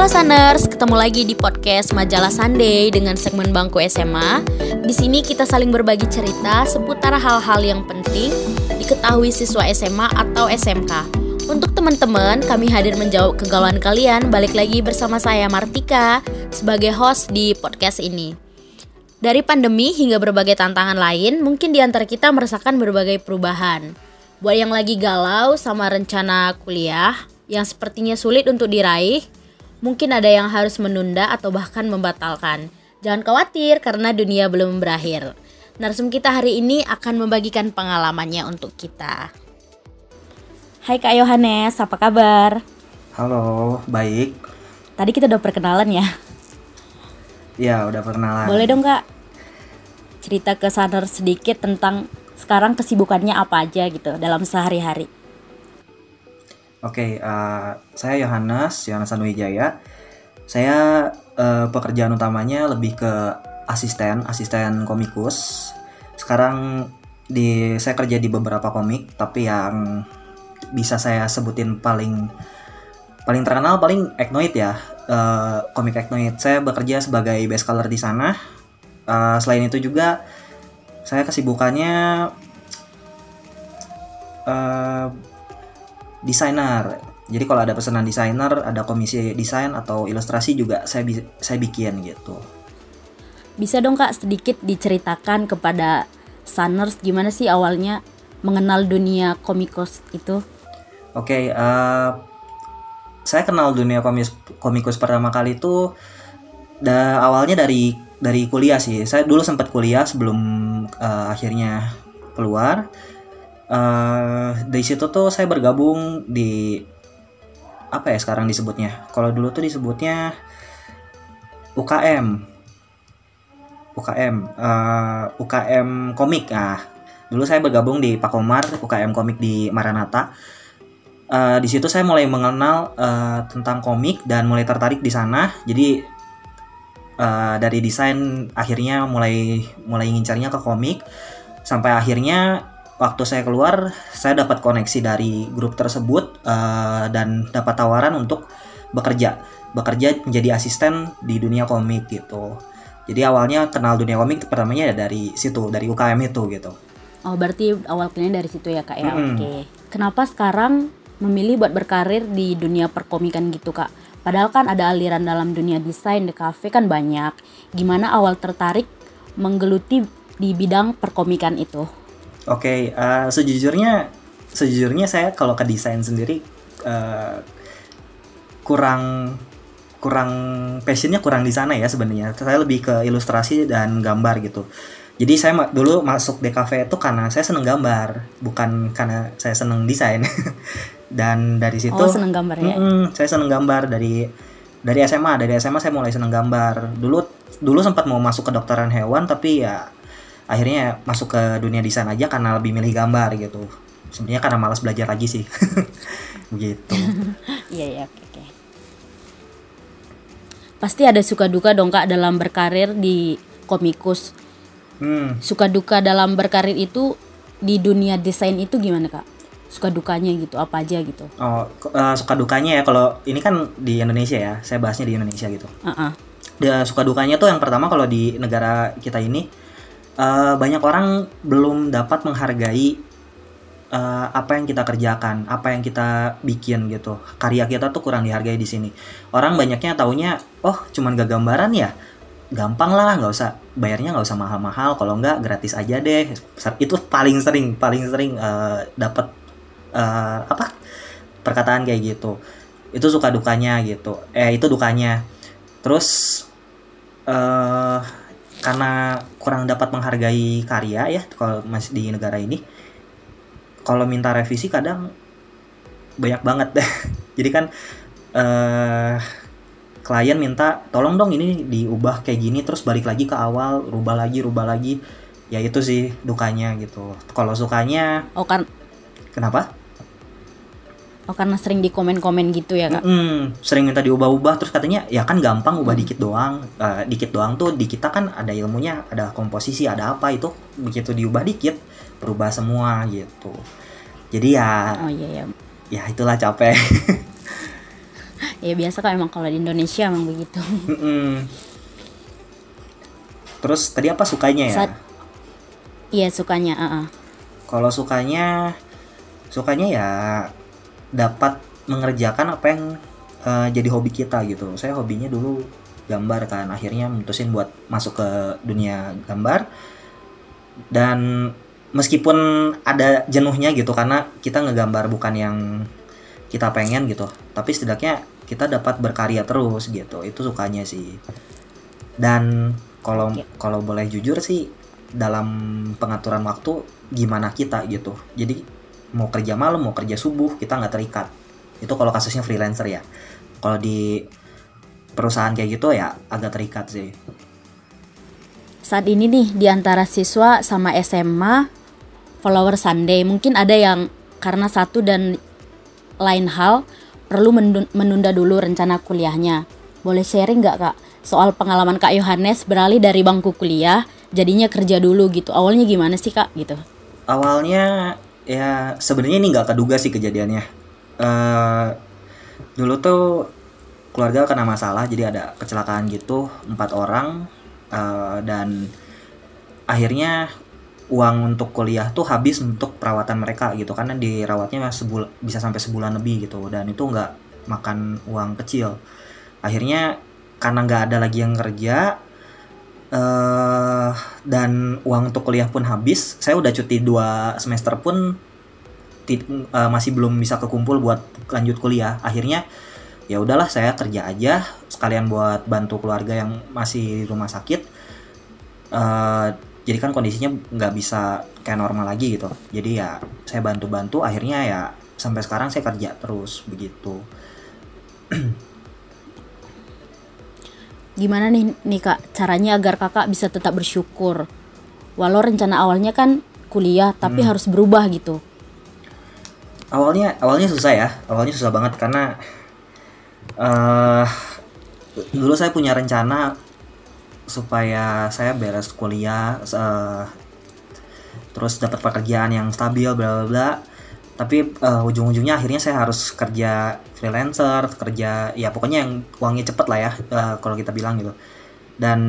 Halo Saners, ketemu lagi di podcast Majalah Sunday dengan segmen Bangku SMA. Di sini kita saling berbagi cerita seputar hal-hal yang penting diketahui siswa SMA atau SMK. Untuk teman-teman, kami hadir menjawab kegalauan kalian. Balik lagi bersama saya Martika sebagai host di podcast ini. Dari pandemi hingga berbagai tantangan lain, mungkin di antara kita merasakan berbagai perubahan. Buat yang lagi galau sama rencana kuliah yang sepertinya sulit untuk diraih, mungkin ada yang harus menunda atau bahkan membatalkan. Jangan khawatir karena dunia belum berakhir. Narsum kita hari ini akan membagikan pengalamannya untuk kita. Hai Kak Yohanes, apa kabar? Halo, baik. Tadi kita udah perkenalan ya. Ya, udah perkenalan. Boleh dong Kak cerita ke Saner sedikit tentang sekarang kesibukannya apa aja gitu dalam sehari-hari. Oke, uh, saya Yohanes, Yohanes Anuwijaya. Saya uh, pekerjaan utamanya lebih ke asisten, asisten komikus. Sekarang di saya kerja di beberapa komik, tapi yang bisa saya sebutin paling paling terkenal paling Eknoid ya, uh, komik Eknoid. Saya bekerja sebagai best color di sana. Uh, selain itu juga saya kesibukannya uh, desainer. Jadi kalau ada pesanan desainer, ada komisi desain atau ilustrasi juga saya bi saya bikin gitu. Bisa dong Kak sedikit diceritakan kepada Sunners gimana sih awalnya mengenal dunia komikus itu? Oke, okay, uh, saya kenal dunia komis komikus pertama kali itu da awalnya dari dari kuliah sih. Saya dulu sempat kuliah sebelum uh, akhirnya keluar. Uh, dari situ tuh saya bergabung di apa ya sekarang disebutnya? Kalau dulu tuh disebutnya UKM UKM uh, UKM komik. Ah dulu saya bergabung di Pak Komar UKM komik di Maranata uh, di situ saya mulai mengenal uh, tentang komik dan mulai tertarik di sana. Jadi uh, dari desain akhirnya mulai mulai ngincarnya ke komik. Sampai akhirnya waktu saya keluar saya dapat koneksi dari grup tersebut uh, dan dapat tawaran untuk bekerja. Bekerja menjadi asisten di dunia komik gitu. Jadi awalnya kenal dunia komik pertamanya ya dari situ dari UKM itu gitu. Oh berarti awal kenalnya dari situ ya kak ya? Mm -hmm. oke. Kenapa sekarang memilih buat berkarir di dunia perkomikan gitu kak padahal kan ada aliran dalam dunia desain di kafe kan banyak gimana awal tertarik menggeluti di bidang perkomikan itu Oke, okay, uh, sejujurnya sejujurnya saya kalau ke desain sendiri uh, kurang kurang passionnya kurang di sana ya sebenarnya. Saya lebih ke ilustrasi dan gambar gitu. Jadi saya ma dulu masuk DKV itu karena saya seneng gambar, bukan karena saya seneng desain. dan dari situ. Oh seneng gambar ya? Mm, saya seneng gambar dari dari SMA. Dari SMA saya mulai seneng gambar. Dulu dulu sempat mau masuk ke dokteran hewan tapi ya akhirnya masuk ke dunia desain aja karena lebih milih gambar gitu sebenarnya karena malas belajar lagi sih begitu iya iya oke oke pasti ada suka duka dong kak dalam berkarir di komikus hmm. suka duka dalam berkarir itu di dunia desain itu gimana kak suka dukanya gitu apa aja gitu oh uh, suka dukanya ya kalau ini kan di Indonesia ya saya bahasnya di Indonesia gitu uh -uh. Suka dukanya tuh yang pertama kalau di negara kita ini uh, banyak orang belum dapat menghargai uh, apa yang kita kerjakan, apa yang kita bikin gitu. Karya kita tuh kurang dihargai di sini. Orang banyaknya taunya, oh cuman gak gambaran ya, gampang lah, nggak usah bayarnya nggak usah mahal-mahal. Kalau nggak gratis aja deh. Itu paling sering, paling sering uh, dapat uh, apa perkataan kayak gitu. Itu suka dukanya gitu. Eh itu dukanya. Terus uh, karena kurang dapat menghargai karya ya kalau masih di negara ini kalau minta revisi kadang banyak banget deh jadi kan uh, klien minta tolong dong ini diubah kayak gini terus balik lagi ke awal rubah lagi rubah lagi ya itu sih dukanya gitu kalau sukanya oh kan kenapa Oh karena sering di komen-komen gitu ya kak? Mm, sering minta diubah-ubah terus katanya ya kan gampang ubah hmm. dikit doang, uh, dikit doang tuh di kita kan ada ilmunya, ada komposisi, ada apa itu begitu diubah dikit berubah semua gitu. Jadi ya, oh iya iya, ya itulah capek. ya biasa kan emang kalau di Indonesia emang begitu. Mm -mm. Terus tadi apa sukanya ya? Saat, iya sukanya. Uh -uh. Kalau sukanya, sukanya ya dapat mengerjakan apa yang uh, jadi hobi kita gitu. Saya hobinya dulu gambar kan, akhirnya mutusin buat masuk ke dunia gambar. Dan meskipun ada jenuhnya gitu karena kita ngegambar bukan yang kita pengen gitu, tapi setidaknya kita dapat berkarya terus gitu. Itu sukanya sih. Dan kalau kalau boleh jujur sih dalam pengaturan waktu gimana kita gitu. Jadi mau kerja malam mau kerja subuh kita nggak terikat. Itu kalau kasusnya freelancer ya. Kalau di perusahaan kayak gitu ya agak terikat sih. Saat ini nih di antara siswa sama SMA follower Sunday mungkin ada yang karena satu dan lain hal perlu menunda dulu rencana kuliahnya. Boleh sharing nggak kak? Soal pengalaman kak Yohanes beralih dari bangku kuliah jadinya kerja dulu gitu. Awalnya gimana sih kak? Gitu. Awalnya ya sebenarnya ini nggak keduga sih kejadiannya. Uh, dulu tuh keluarga kena masalah jadi ada kecelakaan gitu empat orang. Uh, dan akhirnya uang untuk kuliah tuh habis untuk perawatan mereka gitu karena dirawatnya sebul bisa sampai sebulan lebih gitu dan itu nggak makan uang kecil. Akhirnya karena nggak ada lagi yang kerja uh, dan uang untuk kuliah pun habis. Saya udah cuti dua semester pun uh, masih belum bisa kekumpul buat lanjut kuliah. Akhirnya ya udahlah saya kerja aja sekalian buat bantu keluarga yang masih di rumah sakit. Uh, jadi kan kondisinya nggak bisa kayak normal lagi gitu. Jadi ya saya bantu-bantu. Akhirnya ya sampai sekarang saya kerja terus begitu gimana nih nih kak? Caranya agar kakak bisa tetap bersyukur. Walau rencana awalnya kan kuliah tapi hmm. harus berubah gitu. Awalnya awalnya susah ya. Awalnya susah banget karena uh, dulu saya punya rencana supaya saya beres kuliah uh, terus dapat pekerjaan yang stabil bla bla bla tapi uh, ujung-ujungnya akhirnya saya harus kerja freelancer kerja ya pokoknya yang uangnya cepet lah ya uh, kalau kita bilang gitu. Dan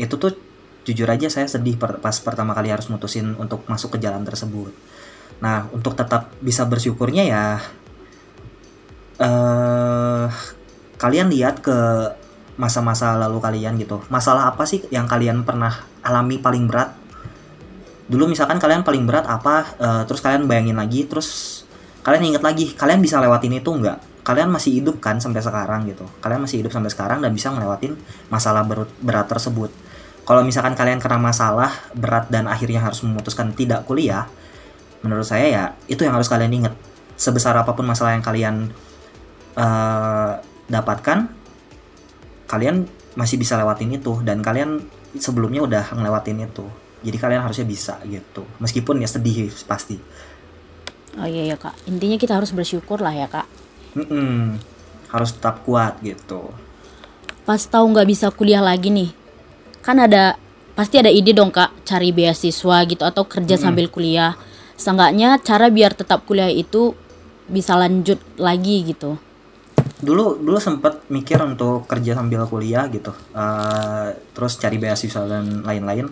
itu tuh jujur aja saya sedih per, pas pertama kali harus mutusin untuk masuk ke jalan tersebut. Nah untuk tetap bisa bersyukurnya ya uh, kalian lihat ke masa-masa lalu kalian gitu. Masalah apa sih yang kalian pernah alami paling berat dulu misalkan kalian paling berat apa uh, terus kalian bayangin lagi terus kalian inget lagi kalian bisa lewatin itu enggak kalian masih hidup kan sampai sekarang gitu. Kalian masih hidup sampai sekarang dan bisa ngelewatin masalah berat, berat tersebut. Kalau misalkan kalian kena masalah berat dan akhirnya harus memutuskan tidak kuliah menurut saya ya itu yang harus kalian inget sebesar apa pun masalah yang kalian uh, dapatkan kalian masih bisa lewatin itu. Dan kalian sebelumnya udah ngelewatin itu jadi kalian harusnya bisa gitu. Meskipun ya sedih pasti. Oh iya ya kak. Intinya kita harus bersyukur lah ya kak. Mm-mm. harus tetap kuat gitu. Pas tahu nggak bisa kuliah lagi nih kan ada pasti ada ide dong kak cari beasiswa gitu atau kerja mm sambil kuliah. Seenggaknya cara biar tetap kuliah itu bisa lanjut lagi gitu. Dulu dulu sempat mikir untuk kerja sambil kuliah gitu. Uh, terus cari beasiswa dan lain-lain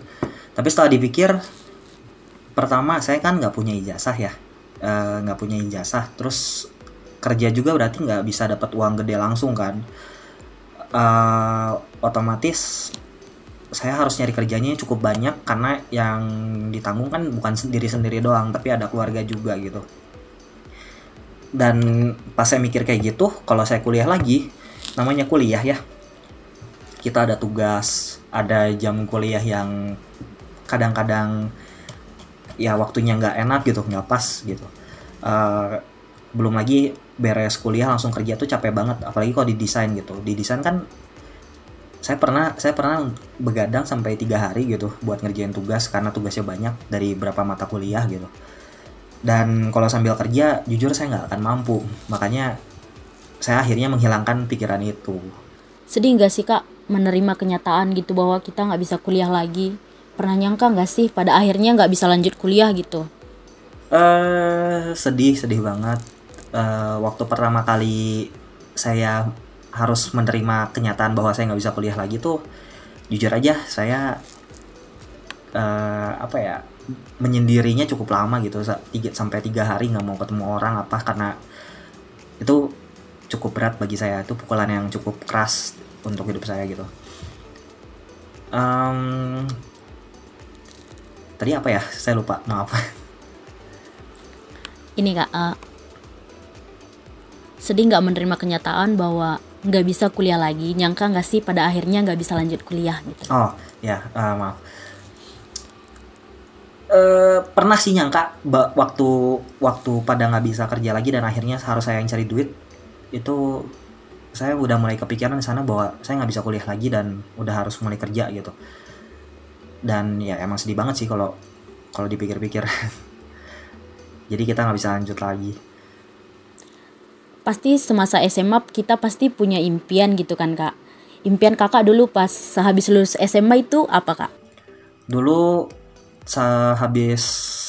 tapi setelah dipikir pertama saya kan nggak punya ijazah ya. Eh, nggak uh, punya ijazah. Terus kerja juga berarti nggak bisa dapat uang gede langsung kan. Uh, otomatis saya harus nyari kerjanya cukup banyak karena yang ditanggung kan bukan sendiri sendiri doang tapi ada keluarga juga gitu. Dan pas saya mikir kayak gitu kalau saya kuliah lagi namanya kuliah ya. Kita ada tugas ada jam kuliah yang kadang-kadang ya waktunya nggak enak gitu nggak pas gitu. Uh, belum lagi beres kuliah langsung kerja tuh capek banget apalagi kalau di desain gitu. Di desain kan saya pernah saya pernah begadang sampai tiga hari gitu buat ngerjain tugas karena tugasnya banyak dari berapa mata kuliah gitu. Dan kalau sambil kerja jujur saya nggak akan mampu. Makanya saya akhirnya menghilangkan pikiran itu. Sedih nggak sih kak menerima kenyataan gitu bahwa kita nggak bisa kuliah lagi pernah nyangka nggak sih pada akhirnya nggak bisa lanjut kuliah gitu? Uh, sedih sedih banget. Uh, waktu pertama kali saya harus menerima kenyataan bahwa saya nggak bisa kuliah lagi tuh jujur aja saya uh, apa ya menyendirinya cukup lama gitu tiga sampai tiga hari nggak mau ketemu orang apa karena itu cukup berat bagi saya itu pukulan yang cukup keras untuk hidup saya gitu. Um, tadi apa ya? Saya lupa. Maaf ini kak uh, sedih nggak menerima kenyataan bahwa nggak bisa kuliah lagi nyangka nggak sih pada akhirnya nggak bisa lanjut kuliah gitu? Oh ya uh, maaf. Uh, pernah sih nyangka waktu waktu pada nggak bisa kerja lagi dan akhirnya harus saya yang cari duit itu saya udah mulai kepikiran di sana bahwa saya nggak bisa kuliah lagi dan udah harus mulai kerja gitu dan ya emang sedih banget sih kalau kalau dipikir-pikir. Jadi kita nggak bisa lanjut lagi. Pasti semasa SMA kita pasti punya impian gitu kan kak? Impian kakak dulu pas sehabis lulus SMA itu apa kak? Dulu sehabis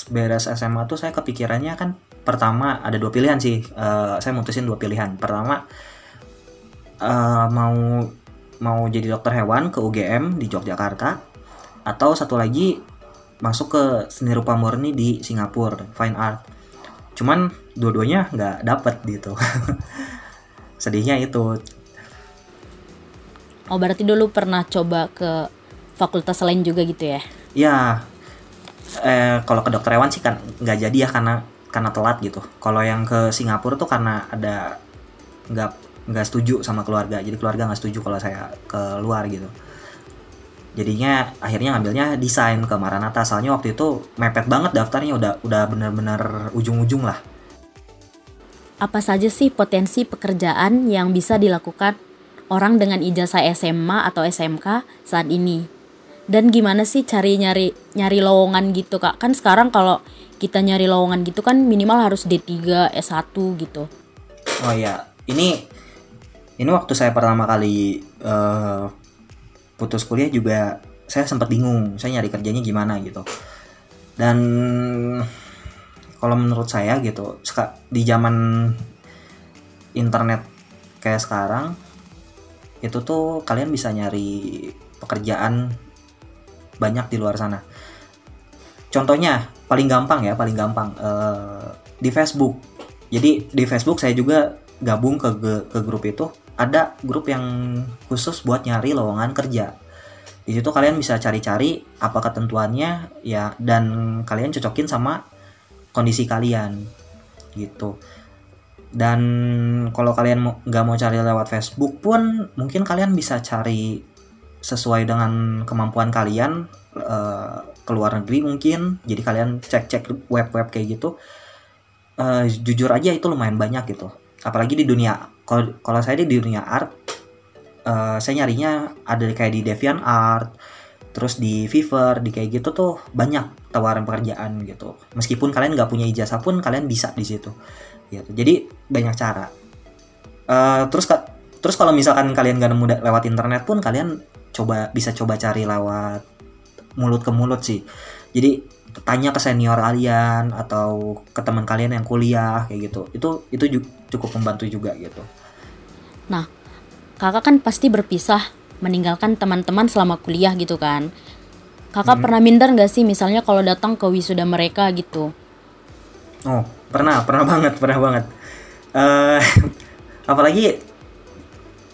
beres SMA tuh saya kepikirannya kan pertama ada dua pilihan sih. Uh, saya mutusin dua pilihan. Pertama uh, mau mau jadi dokter hewan ke UGM di Yogyakarta atau satu lagi masuk ke seni rupa murni di Singapura fine art. Cuman dua-duanya nggak dapet gitu. Sedihnya itu. Oh berarti dulu pernah coba ke fakultas lain juga gitu ya? Ya eh, kalau ke dokter hewan sih kan nggak jadi ya karena karena telat gitu. Kalau yang ke Singapura tuh karena ada nggak nggak setuju sama keluarga. Jadi keluarga nggak setuju kalau saya ke luar gitu jadinya akhirnya ngambilnya desain ke Maranatha. Soalnya waktu itu mepet banget daftarnya udah udah bener-bener ujung-ujung lah. Apa saja sih potensi pekerjaan yang bisa dilakukan orang dengan ijazah SMA atau SMK saat ini? Dan gimana sih cari nyari nyari lowongan gitu kak? Kan sekarang kalau kita nyari lowongan gitu kan minimal harus D3 S1 gitu. Oh ya ini ini waktu saya pertama kali uh, putus kuliah juga saya sempat bingung saya nyari kerjanya gimana gitu dan kalau menurut saya gitu di zaman internet kayak sekarang itu tuh kalian bisa nyari pekerjaan banyak di luar sana. Contohnya paling gampang ya, paling gampang uh, di Facebook. Jadi di Facebook saya juga gabung ke ke grup itu. Ada grup yang khusus buat nyari lowongan kerja. Di situ kalian bisa cari-cari apa ketentuannya ya dan kalian cocokin sama kondisi kalian gitu. Dan kalau kalian nggak mau cari lewat Facebook pun mungkin kalian bisa cari sesuai dengan kemampuan kalian uh, ke negeri mungkin jadi kalian cek-cek web-web kayak gitu uh, jujur aja itu lumayan banyak gitu apalagi di dunia kalau saya di dunia art uh, saya nyarinya ada kayak di Deviant Art terus di Fiverr di kayak gitu tuh banyak tawaran pekerjaan gitu. Meskipun kalian nggak punya ijazah pun kalian bisa di situ gitu. Jadi banyak cara. Uh, terus terus kalau misalkan kalian gak nemu lewat internet pun kalian coba bisa coba cari lewat mulut ke mulut sih. Jadi tanya ke senior kalian atau ke teman kalian yang kuliah kayak gitu. Itu itu cukup membantu juga gitu. Nah kakak kan pasti berpisah meninggalkan teman-teman selama kuliah gitu kan. Kakak hmm. pernah minder nggak sih? Misalnya kalau datang ke wisuda mereka gitu. Oh pernah pernah banget pernah banget. Uh, apalagi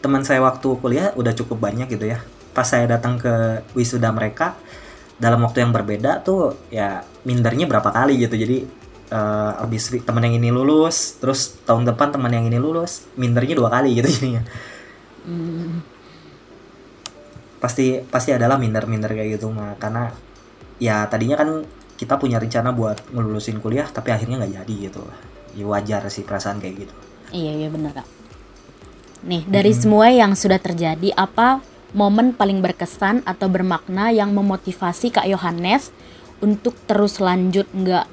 teman saya waktu kuliah udah cukup banyak gitu ya. Pas saya datang ke wisuda mereka dalam waktu yang berbeda tuh ya mindernya berapa kali gitu. Jadi uh, abis teman yang ini lulus terus tahun depan teman yang ini lulus mindernya dua kali gitu jadinya. Hmm. pasti pasti adalah minder minder kayak gitu mah karena ya tadinya kan kita punya rencana buat ngelulusin kuliah tapi akhirnya nggak jadi gitu. Ya wajar sih perasaan kayak gitu. Iya iya benar kak. Nih dari hmm. semua yang sudah terjadi apa momen paling berkesan atau bermakna yang memotivasi Kak Yohanes untuk terus lanjut nggak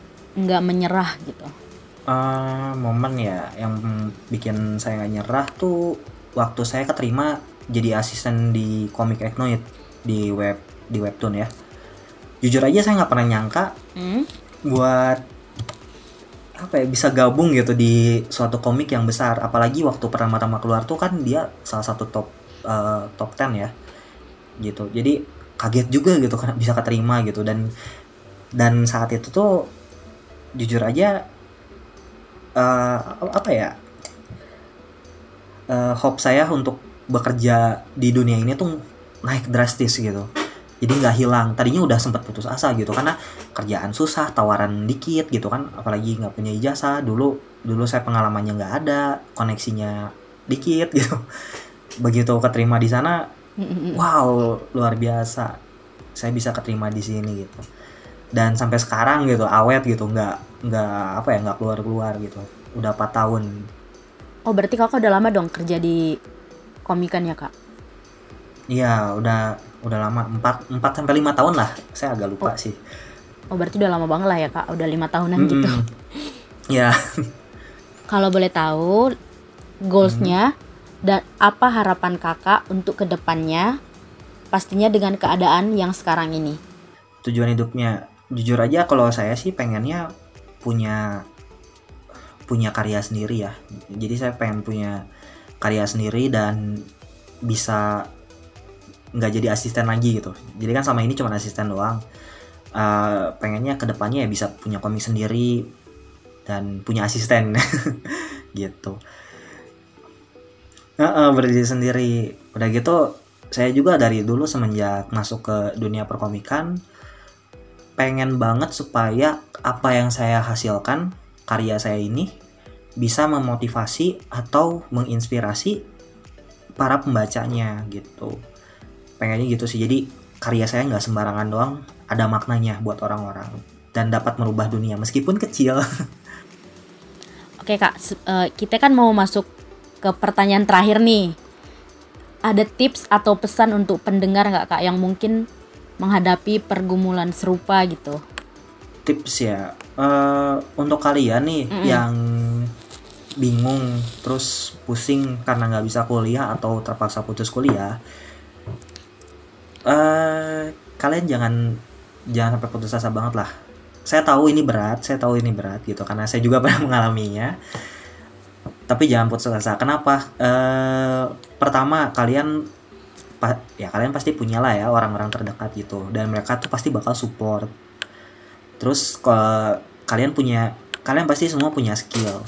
nggak menyerah gitu? Uh, momen ya yang bikin saya nggak nyerah tuh waktu saya keterima jadi asisten di komik Eknoid di web di webtoon ya. Jujur aja saya nggak pernah nyangka hmm? buat apa ya bisa gabung gitu di suatu komik yang besar. Apalagi waktu pertama-tama keluar tuh kan dia salah satu top uh, top 10 ya gitu. Jadi kaget juga gitu karena bisa keterima gitu. Dan dan saat itu tuh jujur aja uh, apa ya uh, hope saya untuk bekerja di dunia ini tuh naik drastis gitu. Jadi nggak hilang. Tadinya udah sempat putus asa gitu karena kerjaan susah tawaran dikit gitu kan apalagi nggak punya ijazah. Dulu dulu saya pengalamannya nggak ada koneksinya dikit gitu. Begitu keterima di sana wow luar biasa. Saya bisa keterima di sini gitu dan sampai sekarang gitu awet gitu nggak nggak apa ya nggak keluar keluar gitu. Udah 4 tahun. Oh berarti kakak udah lama dong kerja di komikan ya kak? Iya udah udah lama. Empat empat sampai lima tahun lah. Saya agak lupa oh. sih. Oh berarti udah lama banget lah ya kak? Udah lima tahunan mm -mm. gitu. Ya kalau boleh tahu goalsnya mm. dan apa harapan kakak untuk ke depannya pastinya dengan keadaan yang sekarang ini? Tujuan hidupnya jujur aja kalau saya sih pengennya punya punya karya sendiri ya. Jadi saya pengen punya karya sendiri dan bisa nggak jadi asisten lagi gitu. Jadi kan sama ini cuma asisten doang. Uh, pengennya ke depannya ya bisa punya komik sendiri dan punya asisten gitu. Uh, uh, berdiri sendiri. Udah gitu saya juga dari dulu semenjak masuk ke dunia perkomikan pengen banget supaya apa yang saya hasilkan karya saya ini bisa memotivasi atau menginspirasi para pembacanya gitu. Pengennya gitu sih. Jadi karya saya nggak sembarangan doang. Ada maknanya buat orang-orang. Dan dapat merubah dunia meskipun kecil. Oke kak. Uh, kita kan mau masuk ke pertanyaan terakhir nih. Ada tips atau pesan untuk pendengar nggak kak yang mungkin menghadapi pergumulan serupa gitu? Tips ya. Uh, untuk kalian nih mm -mm. yang bingung terus pusing karena nggak bisa kuliah atau terpaksa putus kuliah uh, kalian jangan jangan sampai putus asa banget lah. Saya tahu ini berat saya tahu ini berat gitu karena saya juga pernah mengalaminya. Tapi jangan putus asa. Kenapa? Uh, pertama kalian ya kalian pasti punya lah ya orang-orang terdekat gitu. Dan mereka tuh pasti bakal support. Terus kalau kalian punya kalian pasti semua punya skill.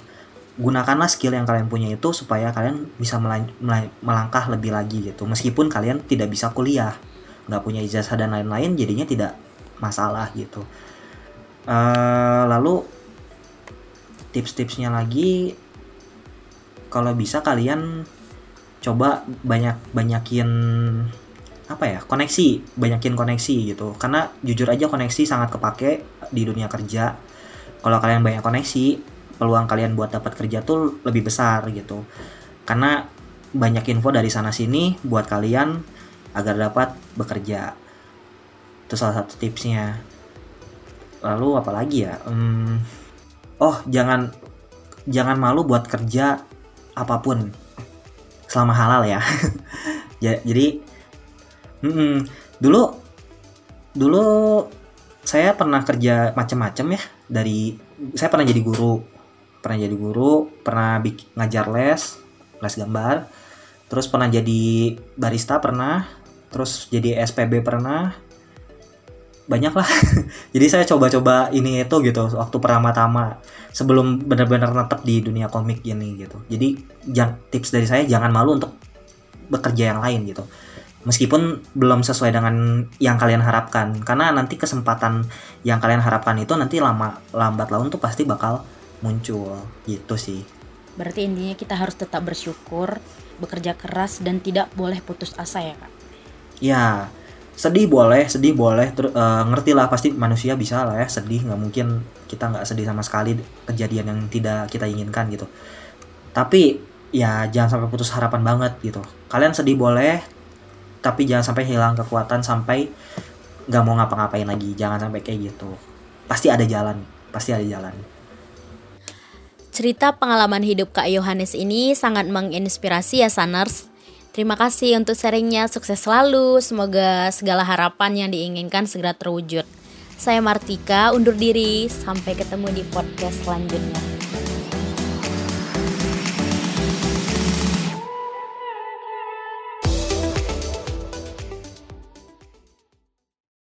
Gunakanlah skill yang kalian punya itu supaya kalian bisa melangkah lebih lagi gitu. Meskipun kalian tidak bisa kuliah nggak punya ijazah dan lain-lain jadinya tidak masalah gitu. Uh, lalu tips-tipsnya lagi kalau bisa kalian coba banyak banyakin apa ya koneksi banyakin koneksi gitu. Karena jujur aja koneksi sangat kepake di dunia kerja. Kalau kalian banyak koneksi peluang kalian buat dapat kerja tuh lebih besar gitu. Karena banyak info dari sana sini buat kalian agar dapat bekerja. Itu salah satu tipsnya. Lalu apalagi ya? Hmm, oh jangan jangan malu buat kerja apa pun selama halal ya. Jadi mm, dulu dulu saya pernah kerja macam-macam ya dari saya pernah jadi guru. Pernah jadi guru pernah bikin, ngajar les les gambar. Terus pernah jadi barista pernah terus jadi SPB pernah banyak lah. Jadi saya coba-coba ini itu gitu waktu pertama-tama. Sebelum benar-benar netep di dunia komik ini gitu. Jadi tips dari saya jangan malu untuk bekerja yang lain gitu. Meskipun belum sesuai dengan yang kalian harapkan. Karena nanti kesempatan yang kalian harapkan itu nanti lama lambat laun tuh pasti bakal muncul. Gitu sih. Berarti intinya kita harus tetap bersyukur bekerja keras dan tidak boleh putus asa ya kak? Ya sedih boleh sedih boleh ter, uh, ngerti lah pasti manusia bisa lah ya sedih nggak mungkin kita nggak sedih sama sekali kejadian yang tidak kita inginkan gitu tapi ya jangan sampai putus harapan banget gitu kalian sedih boleh tapi jangan sampai hilang kekuatan sampai nggak mau ngapa-ngapain lagi jangan sampai kayak gitu pasti ada jalan pasti ada jalan. Cerita pengalaman hidup Kak Yohanes ini sangat menginspirasi ya Saners. Terima kasih untuk sharingnya, sukses selalu. Semoga segala harapan yang diinginkan segera terwujud. Saya Martika, undur diri. Sampai ketemu di podcast selanjutnya.